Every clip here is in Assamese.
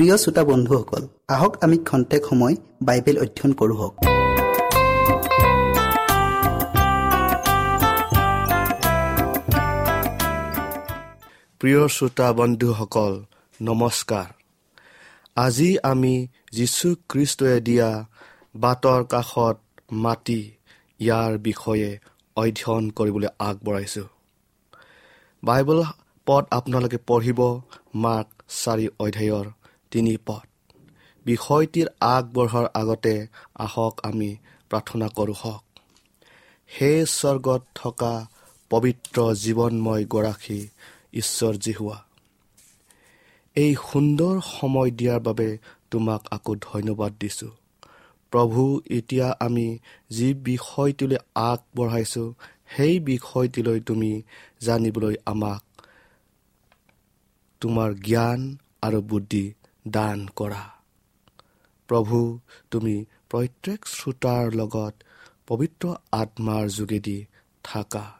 প্ৰিয় শ্ৰোতা বন্ধুসকল আহক আমি খন্তেক সময় বাইবেল অধ্যয়ন কৰোঁ প্ৰিয় শ্ৰোতা বন্ধুসকল নমস্কাৰ। আজি আমি যীশু খ্ৰীষ্টই দিয়া বাটৰ কাষত মাতি ইয়াৰ বিষয়ে অধ্যয়ন কৰিবলৈ আগবঢ়াইছোঁ। বাইবল পদ আপোনালোকে পঢ়িব মাৰ্ক চাৰি অধ্যায়ৰ তিনি পদ বিষয়টিৰ আগবঢ়াৰ আগতে আহক আমি প্ৰাৰ্থনা কৰোঁ হওক। সেই স্বৰ্গত থকা পবিত্ৰ জীৱনময় গৰাকী ঈশ্বৰ হোৱা। এই সুন্দৰ সময় দিয়াৰ বাবে তোমাক আকৌ ধন্যবাদ দিছোঁ। প্ৰভু এতিয়া আমি যি বিষয়টোলৈ আগবঢ়াইছোঁ সেই বিষয়টিলৈ তুমি জানিবলৈ আমাক তোমাৰ জ্ঞান আৰু বুদ্ধি দান কৰা। প্ৰভু তুমি প্ৰত্যেক শ্ৰোতাৰ লগত পবিত্ৰ আত্মাৰ যোগেদি থাকা।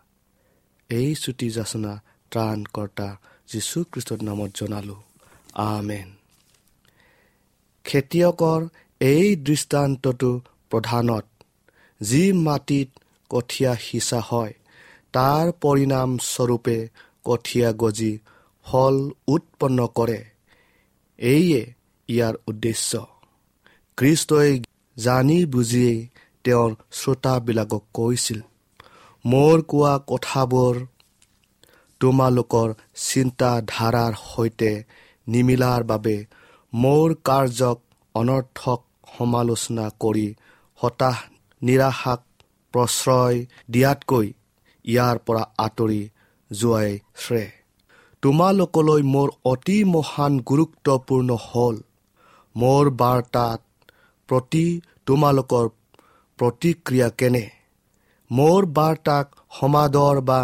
এই চুটি যাচনা ত্ৰাণকৰ্তা যীশুখ্ৰীষ্টৰ নামত জনালোঁ। আমেন। খেতিয়কৰ এই দৃষ্টান্তটো প্ৰধানত যি মাটিত কঠীয়া সিঁচা হয় তাৰ পৰিণাম স্বৰূপে কঠীয়া গজি ফল উৎপন্ন কৰে। এইয়ে ইয়াৰ উদ্দেশ্য। খ্ৰীষ্টই জানি বুজিয়েই তেওঁৰ শ্ৰোতাবিলাকক কৈছিল মোৰ কোৱা কথাবোৰ তোমালোকৰ চিন্তাধাৰাৰ সৈতে নিমিলাৰ বাবে মোৰ কাৰ্যক অনৰ্থক সমালোচনা কৰি হতাশ নিৰাশাক প্ৰশ্ৰয় দিয়াতকৈ ইয়াৰ পৰা আঁতৰি যোৱাই শ্ৰে তোমালোকলৈ মোৰ অতি মহান গুৰুত্বপূৰ্ণ হ'ল। মোৰ বাৰ্তাত প্ৰতি তোমালোকৰ প্ৰতিক্ৰিয়া কেনে? মোৰ বাৰ্তাক সমাদৰ বা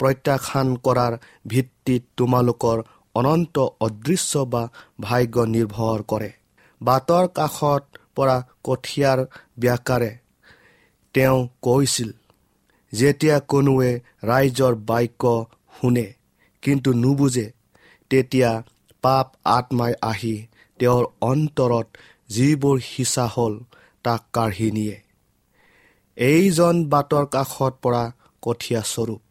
প্ৰত্যাখ্যান কৰাৰ ভিত্তিত তোমালোকৰ অনন্ত অদৃশ্য বা ভাগ্য নিৰ্ভৰ কৰে। বাটৰ কাষত পৰা কঠীয়াৰ ব্যাকাৰে তেওঁ কৈছিল যেতিয়া কোনোৱে ৰাইজৰ বাক্য শুনে কিন্তু নুবুজে তেতিয়া পাপ আত্মাই আহি তেওঁৰ অন্তৰত যিবোৰ সিঁচা হ'ল তাক কাঢ়ি নিয়ে। এইজন বাটৰ কাষত পৰা কঠীয়া স্বৰূপ।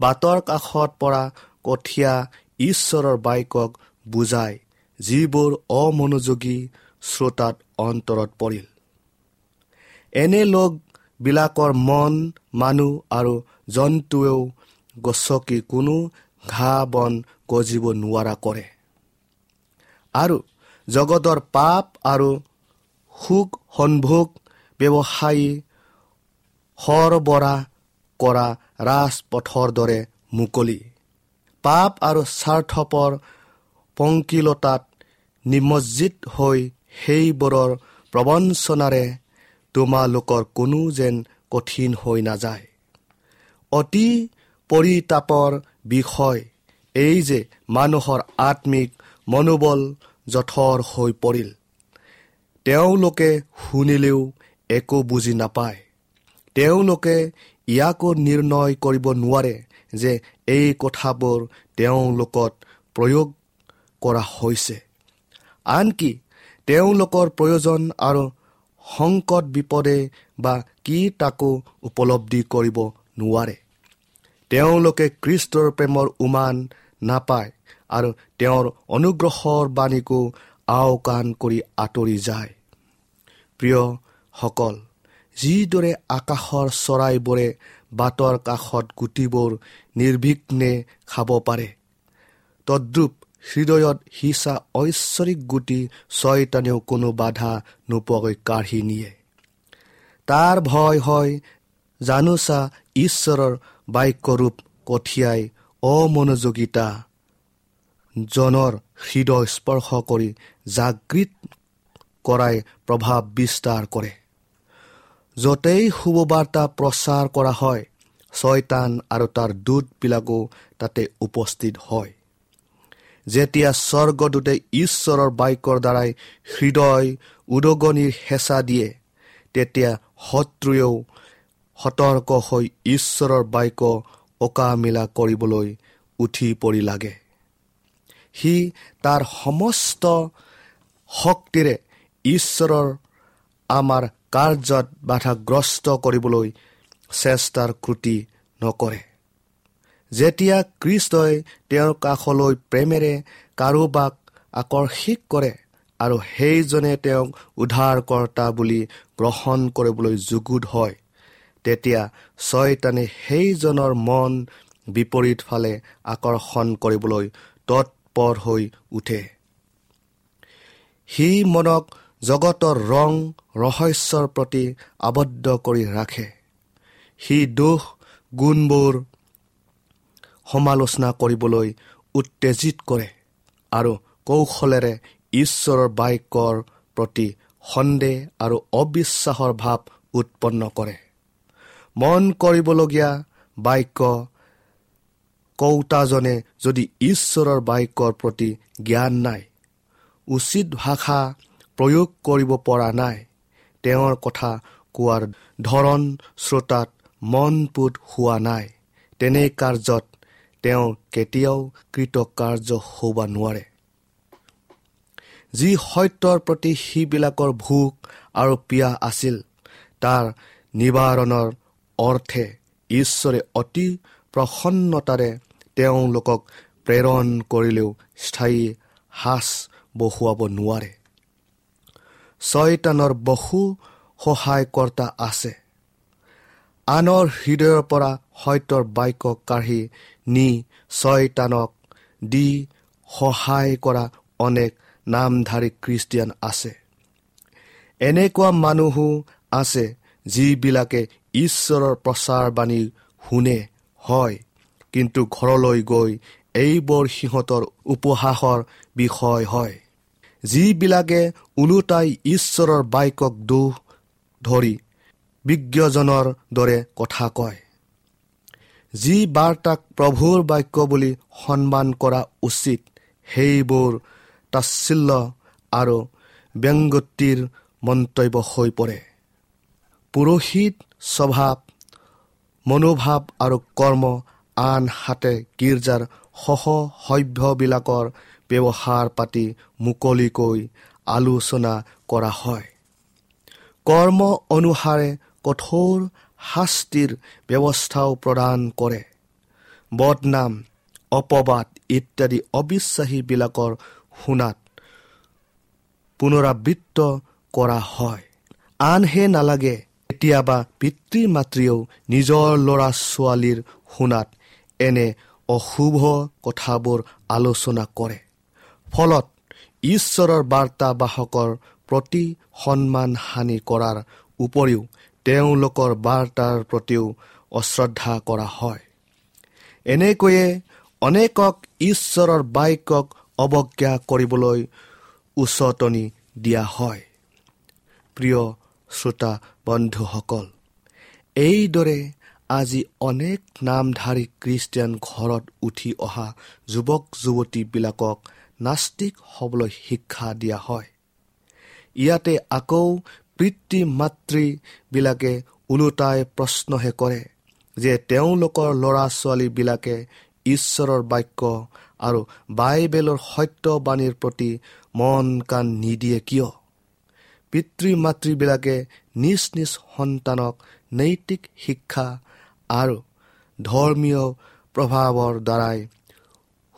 বাটৰ কাষত পৰা কঠীয়া ঈশ্বৰৰ বাক্যক বুজাই যিবোৰ অমনোযোগী শ্ৰোতাত অন্তৰত পৰিল। এনে লোকবিলাকৰ মন মানুহ আৰু জন্তুৱেও গছকি কোনো ঘাঁহ বন গজিব নোৱাৰা কৰে। আৰু জগতৰ পাপ আৰু সুখ সন্ভোগ ব্যৱসায়ী সৰবৰাহ কৰা ৰাজপথৰ দৰে মুকলি। পাপ আৰু স্বাৰ্থপৰ পংকিলতাত নিমজ্জিত হৈ সেইবোৰৰ প্ৰবঞ্চনাৰে তোমালোকৰ কোনো যেন কঠিন হৈ নাযায়। অতি পৰিতাপৰ বিষয়। এই যে মানুহৰ আত্মিক মনোবল জঠৰ হৈ পৰিল তেওঁলোকে শুনিলেও একো বুজি নাপায়। তেওঁলোকে ইয়াকো নিৰ্ণয় কৰিব নোৱাৰে যে এই কথাবোৰ তেওঁলোকত প্ৰয়োগ কৰা হৈছে। আনকি তেওঁলোকৰ প্ৰয়োজন আৰু সংকট বিপদে বা কি তাকো উপলব্ধি কৰিব নোৱাৰে। তেওঁলোকে কৃষ্টৰ প্ৰেমৰ উমান নাপায় আৰু তেওঁৰ অনুগ্ৰহৰ বাণীকো আওকাণ কৰি আঁতৰি যায়। প্ৰিয়সকল যিদৰে আকাশৰ চৰাইবোৰে বাটৰ কাষত গুটিবোৰ নিৰ্বিঘ্নে খাব পাৰে তদ্ৰুপ হৃদয়ত সিঁচা ঐশ্বৰিক গুটি ছয়তানেও কোনো বাধা নোপোৱাকৈ কাঢ়ি নিয়ে। তাৰ ভয় হয় জানোচা ঈশ্বৰৰ বাক্যৰূপ কঠিয়াই অমনোযোগিতা জনৰ হৃদয় স্পৰ্শ কৰি জাগৃত কৰাই প্ৰভাৱ বিস্তাৰ কৰে। য'তেই শুভবাৰ্তা প্ৰচাৰ কৰা হয় ছয়তান আৰু তাৰ দূতবিলাকো তাতে উপস্থিত হয়। যেতিয়া স্বৰ্গদূতে ঈশ্বৰৰ বাক্যৰ দ্বাৰাই হৃদয় উদগনিৰ হেঁচা দিয়ে তেতিয়া শত্ৰুৱেও সতৰ্ক হৈ ঈশ্বৰৰ বাক্য অকামিলা কৰিবলৈ উঠি পৰি লাগে। সি তাৰ সমস্ত শক্তিৰে ঈশ্বৰৰ আমাৰ কাৰ্যত বাধাগ্ৰস্ত কৰিবলৈ চেষ্টাৰ ক্ৰুটি নকৰে। যেতিয়া কৃষ্টই তেওঁৰ কাষলৈ প্ৰেমেৰে কাৰোবাক আকৰ্ষিত কৰে আৰু সেইজনে তেওঁক উদ্ধাৰকৰ্তা বুলি গ্ৰহণ কৰিবলৈ যুগুত হয় তেতিয়া ছয়তানে সেইজনৰ মন বিপৰীত ফালে আকৰ্ষণ কৰিবলৈ তৎপৰ হৈ উঠে। সি মনক জগতৰ ৰং ৰহস্যৰ প্ৰতি আবদ্ধ কৰি ৰাখে। সি দোষ গুণবোৰ সমালোচনা কৰিবলৈ উত্তেজিত কৰে আৰু কৌশলেৰে ঈশ্বৰৰ বাক্যৰ প্ৰতি সন্দেহ আৰু অবিশ্বাসৰ ভাৱ উৎপন্ন কৰে। মন কৰিবলগীয়া বাক্য কৌতাজনে যদি ঈশ্বৰৰ বাক্যৰ প্ৰতি জ্ঞান নাই উচিত ভাষা প্ৰয়োগ কৰিব পৰা নাই তেওঁৰ কথা কোৱাৰ ধৰণ শ্ৰোতাত মন পুত হোৱা নাই তেনে কাৰ্যত তেওঁ কেতিয়াও কৃতকাৰ্য হ'ব নোৱাৰে। যি সত্যৰ প্ৰতি সিবিলাকৰ ভোক আৰু পিয়াহ আছিল তাৰ নিবাৰণৰ অৰ্থে ঈশ্বৰে অতি প্ৰসন্নতাৰে তেওঁলোকক প্ৰেৰণ কৰিলেও স্থায়ী সাজ বহুৱাব নোৱাৰে। ছয়তানৰ বহু সহায়কৰ্তা আছে। আনৰ হৃদয়ৰ পৰা সত্যৰ বাক্য কাঢ়ি নি ছয়তানক দি সহায় কৰা অনেক নামধাৰী খ্ৰীষ্টিয়ান আছে। এনেকুৱা মানুহো আছে যিবিলাকে ঈশ্বৰৰ প্ৰচাৰ বাণী শুনে হয়। কিন্তু ঘৰলৈ গৈ এইবোৰ সিহঁতৰ উপহাসৰ বিষয় হয়। যিবিলাকে ওলোটাই ঈশ্বৰৰ বাক্যক দোষ ধৰি বিজ্ঞজনৰ দৰে কথা কয়। যি বাৰ্তাক প্ৰভুৰ বাক্য বুলি সন্মান কৰা উচিত সেইবোৰ তাচ্ছিল্য আৰু ব্যংগতিৰ মন্তব্য হৈ পৰে। পুৰোহিত স্বভাৱ মনোভাৱ আৰু কৰ্ম আনহাতে গীৰ্জাৰ সহসভ্যবিলাকৰ ব্যৱহাৰ পাতি মুকলিকৈ আলোচনা কৰা হয়। কৰ্ম অনুসাৰে কঠোৰ শাস্তিৰ ব্যৱস্থাও প্ৰদান কৰে। বদনাম অপবাদ ইত্যাদি অবিশ্বাসীবিলাকৰ শুনাত পুনৰাবৃত্ত কৰা হয়। আনহে নালাগে কেতিয়াবা পিতৃ মাতৃয়েও নিজৰ ল'ৰা ছোৱালীৰ শুনাত এনে অশুভ কথাবোৰ আলোচনা কৰে। ফলত ঈশ্বৰৰ বাৰ্তাবাহকৰ প্ৰতি সন্মান হানি কৰাৰ উপৰিও তেওঁলোকৰ বাৰ্তাৰ প্ৰতিও অশ্ৰদ্ধা কৰা হয়। এনেকৈয়ে অনেকক ঈশ্বৰৰ বাক্যক অৱজ্ঞা কৰিবলৈ উচতনি দিয়া হয়। প্ৰিয় শ্ৰোতা বন্ধুসকল এইদৰে আজি অনেক নামধাৰী খ্ৰীষ্টিয়ান ঘৰত উঠি অহা যুৱক যুৱতীবিলাকক নাস্তিক হ'বলৈ শিক্ষা দিয়া হয়। ইয়াতে আকৌ পিতৃ মাতৃবিলাকে ওলোটাই প্ৰশ্নহে কৰে যে তেওঁলোকৰ ল'ৰা ছোৱালীবিলাকে ঈশ্বৰৰ বাক্য আৰু বাইবেলৰ সত্যবাণীৰ প্ৰতি মন কাণ নিদিয়ে কিয়? পিতৃ মাতৃবিলাকে নিজ নিজ সন্তানক নৈতিক শিক্ষা আৰু ধৰ্মীয় প্ৰভাৱৰ দ্বাৰাই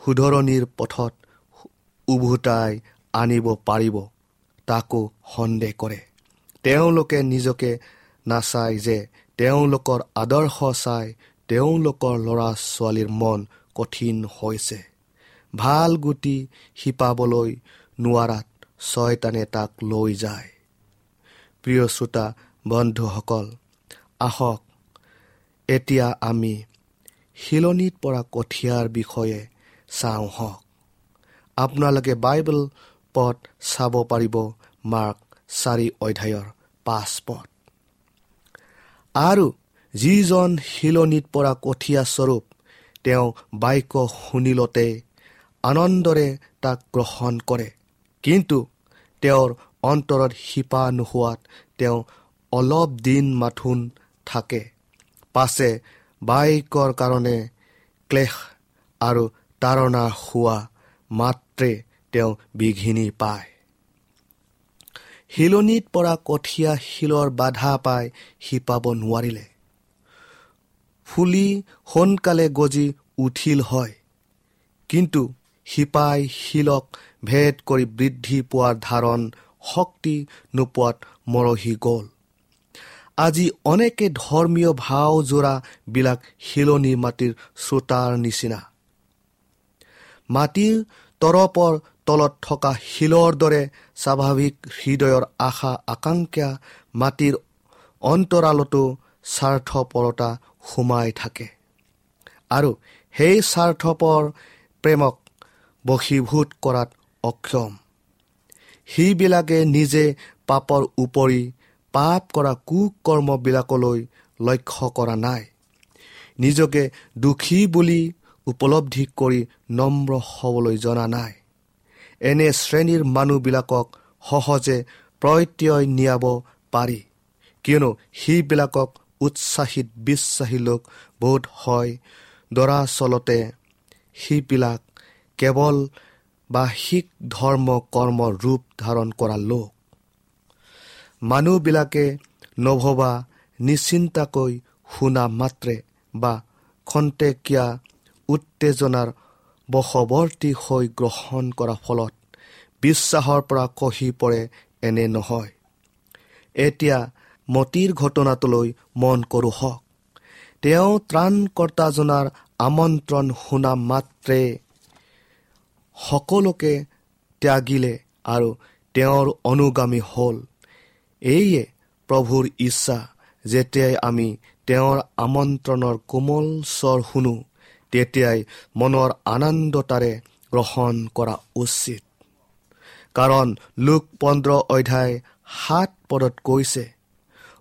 শুধৰণিৰ পথত উভতাই আনিব পাৰিব তাকো সন্দেহ কৰে। তেওঁলোকে নিজকে নাচায় যে তেওঁলোকৰ আদৰ্শ চাই তেওঁলোকৰ ল'ৰা ছোৱালীৰ মন কঠিন হৈছে। ভাল গুটি শিপাবলৈ নোৱাৰাত ছয়তানে তাক লৈ যায়। প্ৰিয় শ্ৰোতা বন্ধুসকল আহক এতিয়া আমি শিলনিত পৰা কঠীয়াৰ বিষয়ে চাওঁ হওক। আপোনালোকে বাইবেল পদ চাব পাৰিব মাৰ্ক চাৰি অধ্যায়ৰ পাঁচ পদ আৰু যিজন শিলনিত পৰা কঠীয়া স্বৰূপ তেওঁ বাক্য শুনিলতে আনন্দৰে তাক গ্ৰহণ কৰে। কিন্তু তেওঁৰ অন্তৰত শিপা নোহোৱাত তেওঁ অলপ দিন মাথোন থাকে। পাছে বাইকৰ কাৰণে ক্লেশ আৰু তাৰণা হোৱা মাত্ৰে তেওঁ বিঘিনি পায়। শিলনিত পৰা কঠীয়া শিলৰ বাধা পাই শিপাব নোৱাৰিলে। ফুলি সোনকালে গজি উঠিল হয়। কিন্তু শিপাই শিলক ভেদ কৰি বৃদ্ধি পোৱাৰ ধাৰণ শক্তি নোপোৱাত মৰহি গ'ল। আজি অনেকে ধৰ্মীয় ভাও যোৰাবিলাক শিলনি মাটিৰ শ্ৰোতাৰ নিচিনা। মাটিৰ তৰপৰ তলত থকা শিলৰ দৰে স্বাভাৱিক হৃদয়ৰ আশা আকাংক্ষা মাটিৰ অন্তৰালতো স্বাৰ্থপৰতা সোমাই থাকে। আৰু সেই স্বাৰ্থপৰ প্ৰেমক বশীভূত কৰাত অক্ষম। সিবিলাকে নিজে পাপৰ উপৰি পাপ কৰা কুকৰ্মবিলাকলৈ লক্ষ্য কৰা নাই। নিজকে দোষী বুলি উপলব্ধি কৰি নম্ৰ হ'বলৈ জনা নাই। এনে শ্ৰেণীৰ মানুহবিলাকক সহজে প্ৰত্যয় নিয়াব পাৰি কিয়নো সিবিলাকক উৎসাহিত বিশ্বাসী লোক বোধ হয়। দৰাচলতে সিবিলাক কেৱল বাহিক ধৰ্ম কৰ্মৰ ৰূপ ধাৰণ কৰা লোক। মানুহবিলাকে নভবা নিশ্চিন্তাকৈ শুনা মাত্ৰে বা খন্তেকীয়া উত্তেজনাৰ বশৱৰ্তী হৈ গ্ৰহণ কৰাৰ ফলত বিশ্বাসৰ পৰা কহি পৰে এনে নহয়। এতিয়া মতিৰ ঘটনাটোলৈ মন কৰোঁ হওক। তেওঁ ত্ৰাণকৰ্তাজনাৰ আমন্ত্ৰণ শুনা মাত্ৰে সকলোকে ত্যাগিলে আৰু তেওঁৰ অনুগামী হ'ল। এইয়ে প্ৰভুৰ ইচ্ছা যেতিয়াই আমি তেওঁৰ আমন্ত্ৰণৰ কোমল স্বৰ শুনো তেতিয়াই মনৰ আনন্দতাৰে গ্ৰহণ কৰা উচিত। কাৰণ লোক পোন্ধৰ অধ্যায় সাত পদত কৈছে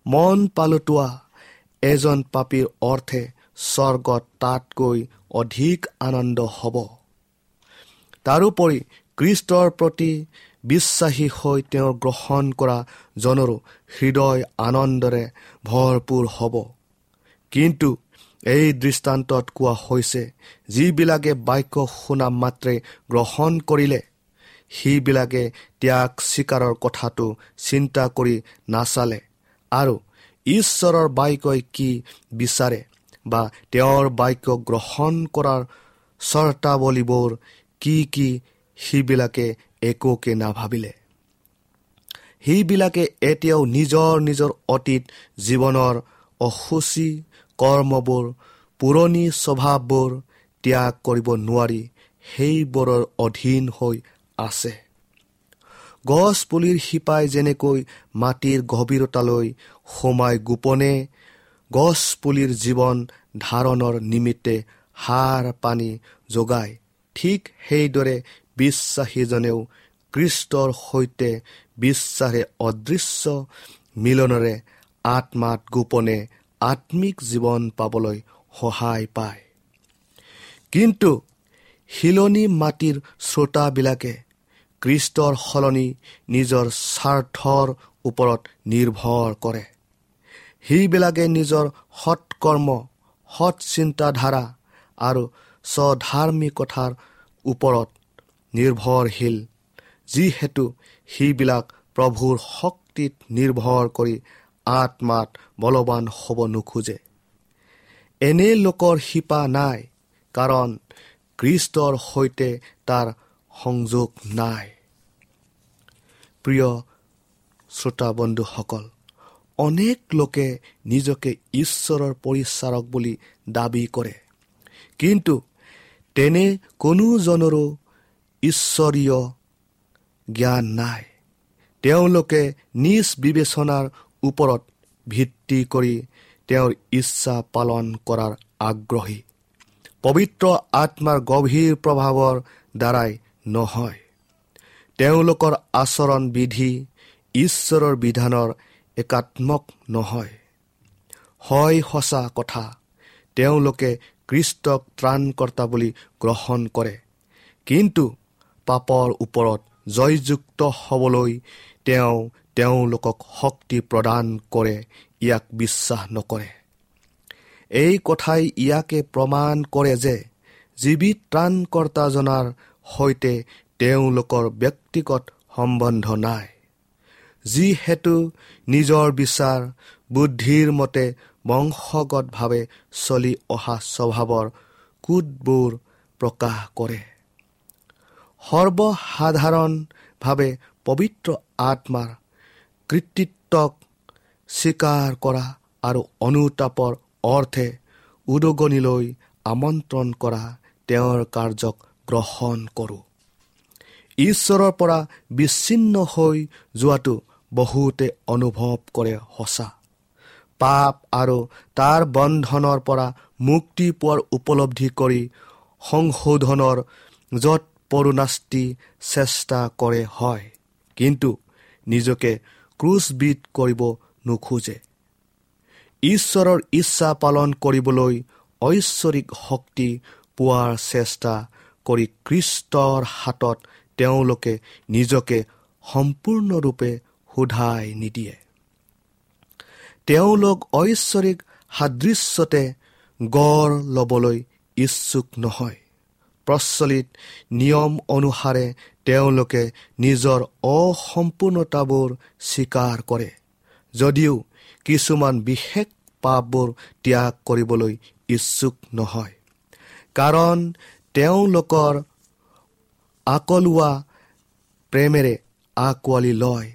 মন পালোতোৱা এজন পাপীৰ অৰ্থে স্বৰ্গত তাতকৈ অধিক আনন্দ হ'ব। তাৰোপৰি কৃষ্টৰ প্ৰতি বিশ্বাসী হৈ তেওঁ গ্ৰহণ কৰা জনৰো হৃদয় আনন্দৰে ভৰপূৰ হ'ব। কিন্তু এই দৃষ্টান্তত কোৱা হৈছে যিবিলাকে বাক্য শুনা মাত্ৰে গ্ৰহণ কৰিলে সিবিলাকে ত্যাগ স্বীকাৰৰ কথাটো চিন্তা কৰি নাচালে আৰু ঈশ্বৰৰ বাক্যই কি বিচাৰে বা তেওঁৰ বাক্য গ্ৰহণ কৰাৰ চৰ্তাৱলীবোৰ কি কি সিবিলাকে একোকে নাভাবিলে? সেইবিলাকে এতিয়াও নিজৰ নিজৰ অতীত জীৱনৰ অসুচী কৰ্মবোৰ পুৰণি স্বভাৱবোৰ ত্যাগ কৰিব নোৱাৰি সেইবোৰৰ অধীন হৈ আছে। গছ পুলিৰ শিপাই যেনেকৈ মাটিৰ গভীৰতালৈ সোমাই গোপনে গছ পুলিৰ জীৱন ধাৰণৰ নিমিত্তে সাৰ পানী যোগায়। ঠিক সেইদৰে বিশ্বাসীজনেও কৃষ্টৰ সৈতে বিশ্বাসে অদৃশ্য মিলনেৰে আত্মাত গোপনে আত্মিক জীৱন পাবলৈ সহায় পায়। কিন্তু শিলনি মাটিৰ শ্ৰোতাবিলাকে কৃষ্টৰ সলনি নিজৰ স্বাৰ্থৰ ওপৰত নিৰ্ভৰ কৰে। সেইবিলাকে নিজৰ সৎকৰ্ম সৎ চিন্তাধাৰা আৰু স্বধাৰ্মিকতাৰ ওপৰত নিৰ্ভৰশীল যিহেতু সেইবিলাক প্ৰভুৰ শক্তিত নিৰ্ভৰ কৰি আত্মাত বলৱান হ'ব নোখোজে। এনে লোকৰ শিপা নাই কাৰণ কৃষ্টৰ সৈতে তাৰ সংযোগ নাই। প্ৰিয় শ্ৰোতা বন্ধুসকল অনেক লোকে নিজকে ঈশ্বৰৰ পৰিচাৰক বুলি দাবী কৰে কিন্তু তেনে কোনোজনৰো ঈশ্বৰীয় জ্ঞান নাই। তেওঁলোকে নিজ বিবেচনাৰ ওপৰত ভিত্তি কৰি তেওঁৰ ইচ্ছা পালন কৰাৰ আগ্ৰহী। পবিত্ৰ আত্মাৰ গভীৰ প্ৰভাৱৰ দ্বাৰাই নহয়। তেওঁলোকৰ আচৰণ বিধি ঈশ্বৰৰ বিধানৰ একাত্মক নহয়। হয় সঁচা কথা তেওঁলোকে কৃষ্টক ত্ৰাণকৰ্তা বুলি গ্ৰহণ কৰে। কিন্তু পাপৰ ওপৰত জয়যুক্ত হ'বলৈ তেওঁ তেওঁলোকক শক্তি প্ৰদান কৰে ইয়াক বিশ্বাস নকৰে। এই কথাই ইয়াকে প্ৰমাণ কৰে যে জীৱিত ত্ৰাণকৰ্তাজনাৰ সৈতে তেওঁলোকৰ ব্যক্তিগত সম্বন্ধ নাই। যিহেতু নিজৰ বিচাৰ বুদ্ধিৰ মতে বংশগতভাৱে চলি অহা স্বভাৱৰ কোটবোৰ প্ৰকাশ কৰে। সৰ্বসাধাৰণভাৱে পবিত্ৰ আত্মাৰ কৃতিত্বক স্বীকাৰ কৰা আৰু অনুতাপৰ অৰ্থে উদগনিলৈ আমন্ত্ৰণ কৰা তেওঁৰ কাৰ্যক গ্ৰহণ কৰোঁ। ঈশ্বৰৰ পৰা বিচ্ছিন্ন হৈ যোৱাটো বহুতে অনুভৱ কৰে সঁচা। পাপ আৰু তাৰ বন্ধনৰ পৰা মুক্তি পোৱাৰ উপলব্ধি কৰি সংশোধনৰ য'ত পৰুণাস্তি চেষ্টা কৰে হয়। কিন্তু নিজকে ক্ৰুচবিদ কৰিব নোখোজে। ঈশ্বৰৰ ইচ্ছা পালন কৰিবলৈ ঐশ্বৰিক শক্তি পোৱাৰ চেষ্টা কৰি কৃষ্টৰ হাতত তেওঁলোকে নিজকে সম্পূৰ্ণৰূপে সোধাই নিদিয়ে। তেওঁলোক ঐশ্বৰিক সাদৃশ্যতে গড় ল'বলৈ ইচ্ছুক নহয়। প্ৰচলিত নিয়ম অনুসাৰে তেওঁলোকে নিজৰ অসম্পূৰ্ণতাবোৰ স্বীকাৰ কৰে। যদিও কিছুমান বিশেষ পাপবোৰ ত্যাগ কৰিবলৈ ইচ্ছুক নহয়। কাৰণ তেওঁলোকৰ আকলোৱা প্ৰেমেৰে আঁকোৱালি লয়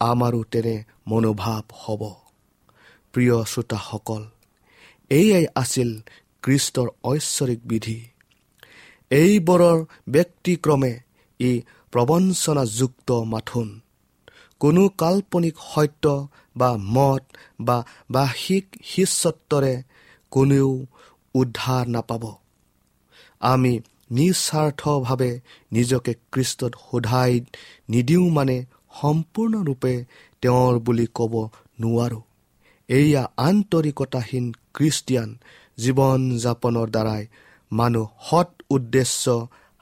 আমাৰো তেনে মনোভাৱ হ'ব। প্ৰিয় শ্ৰোতাসকল এয়াই আছিল কৃষ্টৰ ঐশ্বৰিক বিধি। এইবোৰৰ ব্যক্তিক্ৰমে ই প্ৰবঞ্চনাযুক্ত মাথোন। কোনো কাল্পনিক সত্য বা মত বা বাহিক শিষ্যত্বৰে কোনেও উদ্ধাৰ নাপাব। আমি নিস্বাৰ্থভাৱে নিজকে কৃষ্টত সোধাই নিদিওঁ মানে সম্পূৰ্ণৰূপে তেওঁৰ বুলি ক'ব নোৱাৰোঁ। এয়া আন্তৰিকতাহীন খ্ৰীষ্টিয়ান জীৱন যাপনৰ দ্বাৰাই মানুহ সৎ উদ্দেশ্য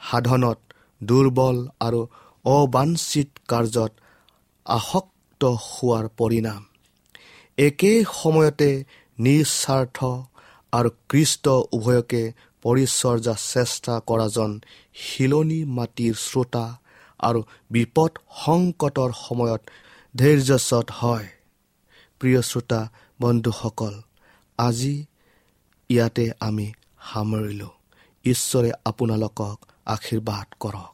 সাধনত দুৰ্বল আৰু অবাঞ্চিত কাৰ্যত আসক্ত হোৱাৰ পৰিণাম। একে সময়তে নিস্বাৰ্থ আৰু কৃষ্ট উভয়কে পৰিচৰ্যা চেষ্টা কৰাজন শিলনি মাটিৰ শ্ৰোতা আৰু বিপদ সংকটৰ সময়ত ধৈৰ্যচত হয়। প্ৰিয় শ্ৰোতা বন্ধুসকল আজি ইয়াতে আমি সামৰিলোঁ। ঈশ্বৰে আপোনালোকক আশীৰ্বাদ কৰক।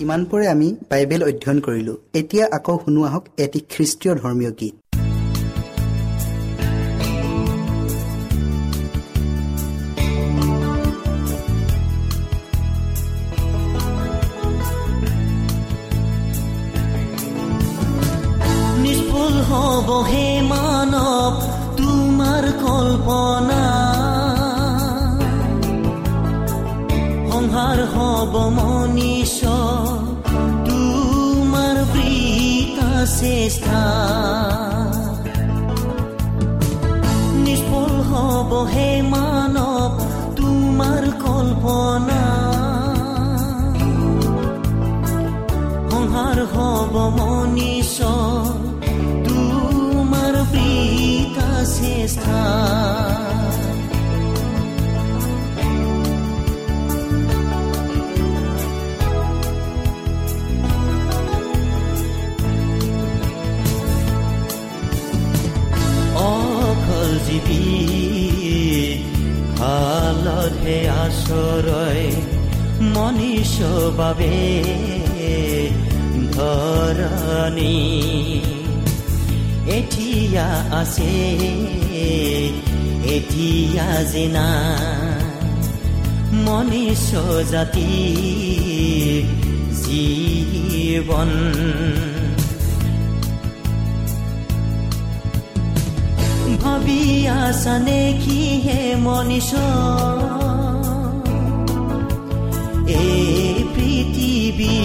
ইমানপৰে আমি বাইবেল অধ্যয়ন কৰিলো। এতিয়া আকৌ শুনো আহক এটি খ্ৰীষ্টীয় ধৰ্মীয় গীত। জীৱী ভালতহে আচৰয় মনীষ বাবে ধৰণী এতিয়া আছে এতিয়া জিনা। মনীষ জাতি জীৱন ভাবি আছানে কি হে মনীষ এই পৃথিৱী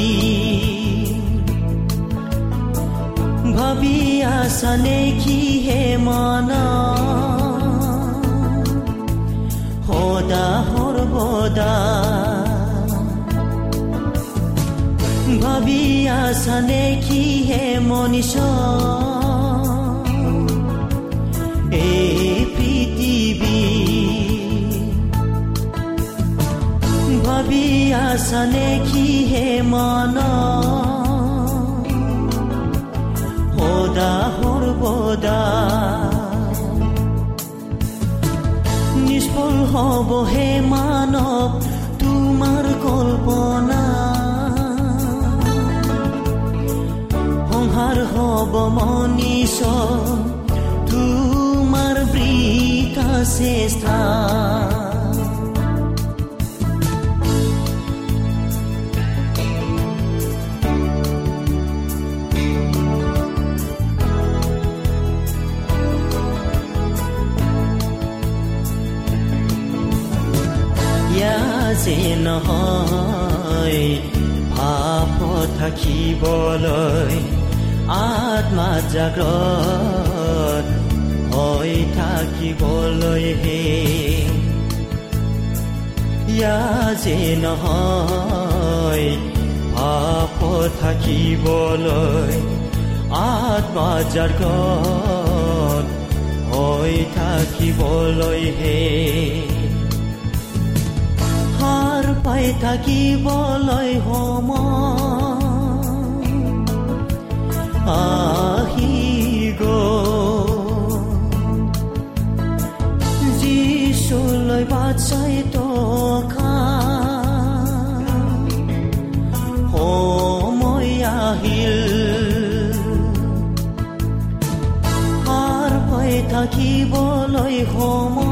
ভাবি আছানে কি হে মন সদা সৰ্বদা ভাবি আছানে কি হে মনীষ আছানে কি হে মন সদা সৰ্বদা নিষ্ফল হব হে মানৱ তোমাৰ কল্পনা সংহাৰ হব মনীষ তোমাৰ বৃতা চেষ্টা যে নহয় ভাৱ থাকিবলৈ আত্মা জাগ্ৰত হৈ থাকিবলৈ হে। ইয়া যে নহয় ভাৱ থাকিবলৈ আত্মা জাগ্ৰত হৈ থাকিবলৈ হে। পাই থাকিবলৈ সম আহি গো যিছ যিচুলৈ বাচাই টকা। সময় আহিল। সাৰ পাই থাকিবলৈ সময়।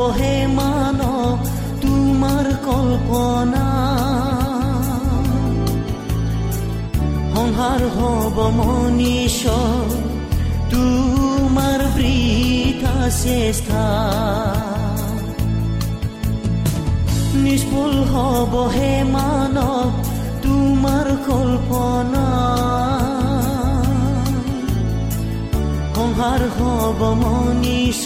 হ'বহে মানৱ তোমাৰ কল্পনা। সংসাৰ হ'ব মনীষ তোমাৰ বৃথা চেষ্টা নিষ্ফল হ'বহে মানৱ তোমাৰ কল্পনা। সংসাৰ হ'ব মনীষ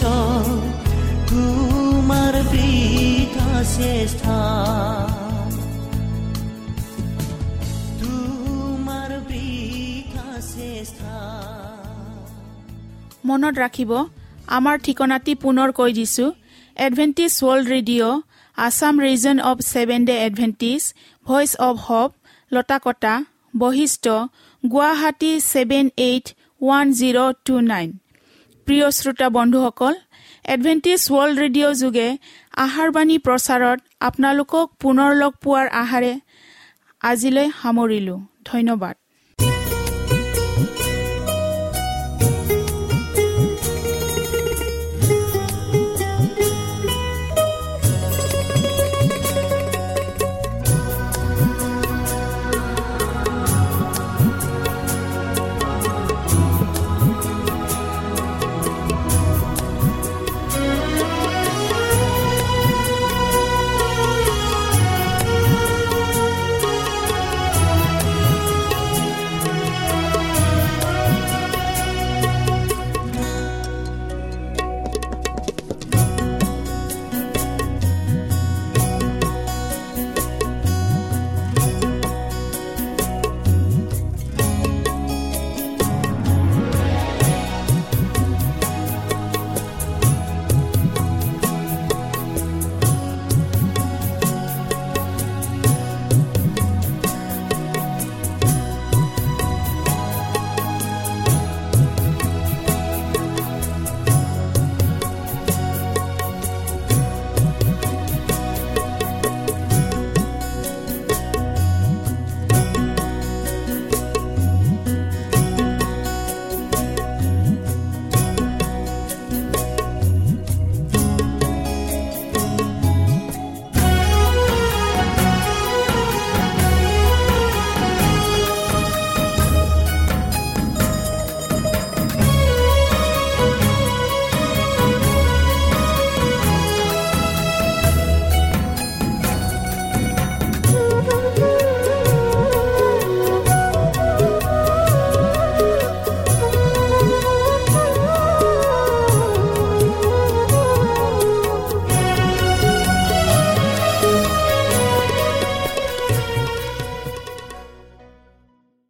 তোমাৰ বৃথা চেষ্টা তোমাৰ বৃথা চেষ্টা মনত ৰাখিব আমাৰ ঠিকনাটি পুনৰ কৈ দিছো। Adventist World Radio' Assam Region of Seven Day Adventist Voice of Hope Lotakata Basistha Guwahati seven eight one zero' two nine প্ৰিয় শ্ৰোতা বন্ধুসকল এডভেণ্টিজ ৱৰ্ল্ড ৰেডিঅ' যোগে আহাৰবাণী প্ৰচাৰত আপোনালোকক পুনৰ লগ পোৱাৰ আহাৰে আজিলৈ সামৰিলোঁ। ধন্যবাদ।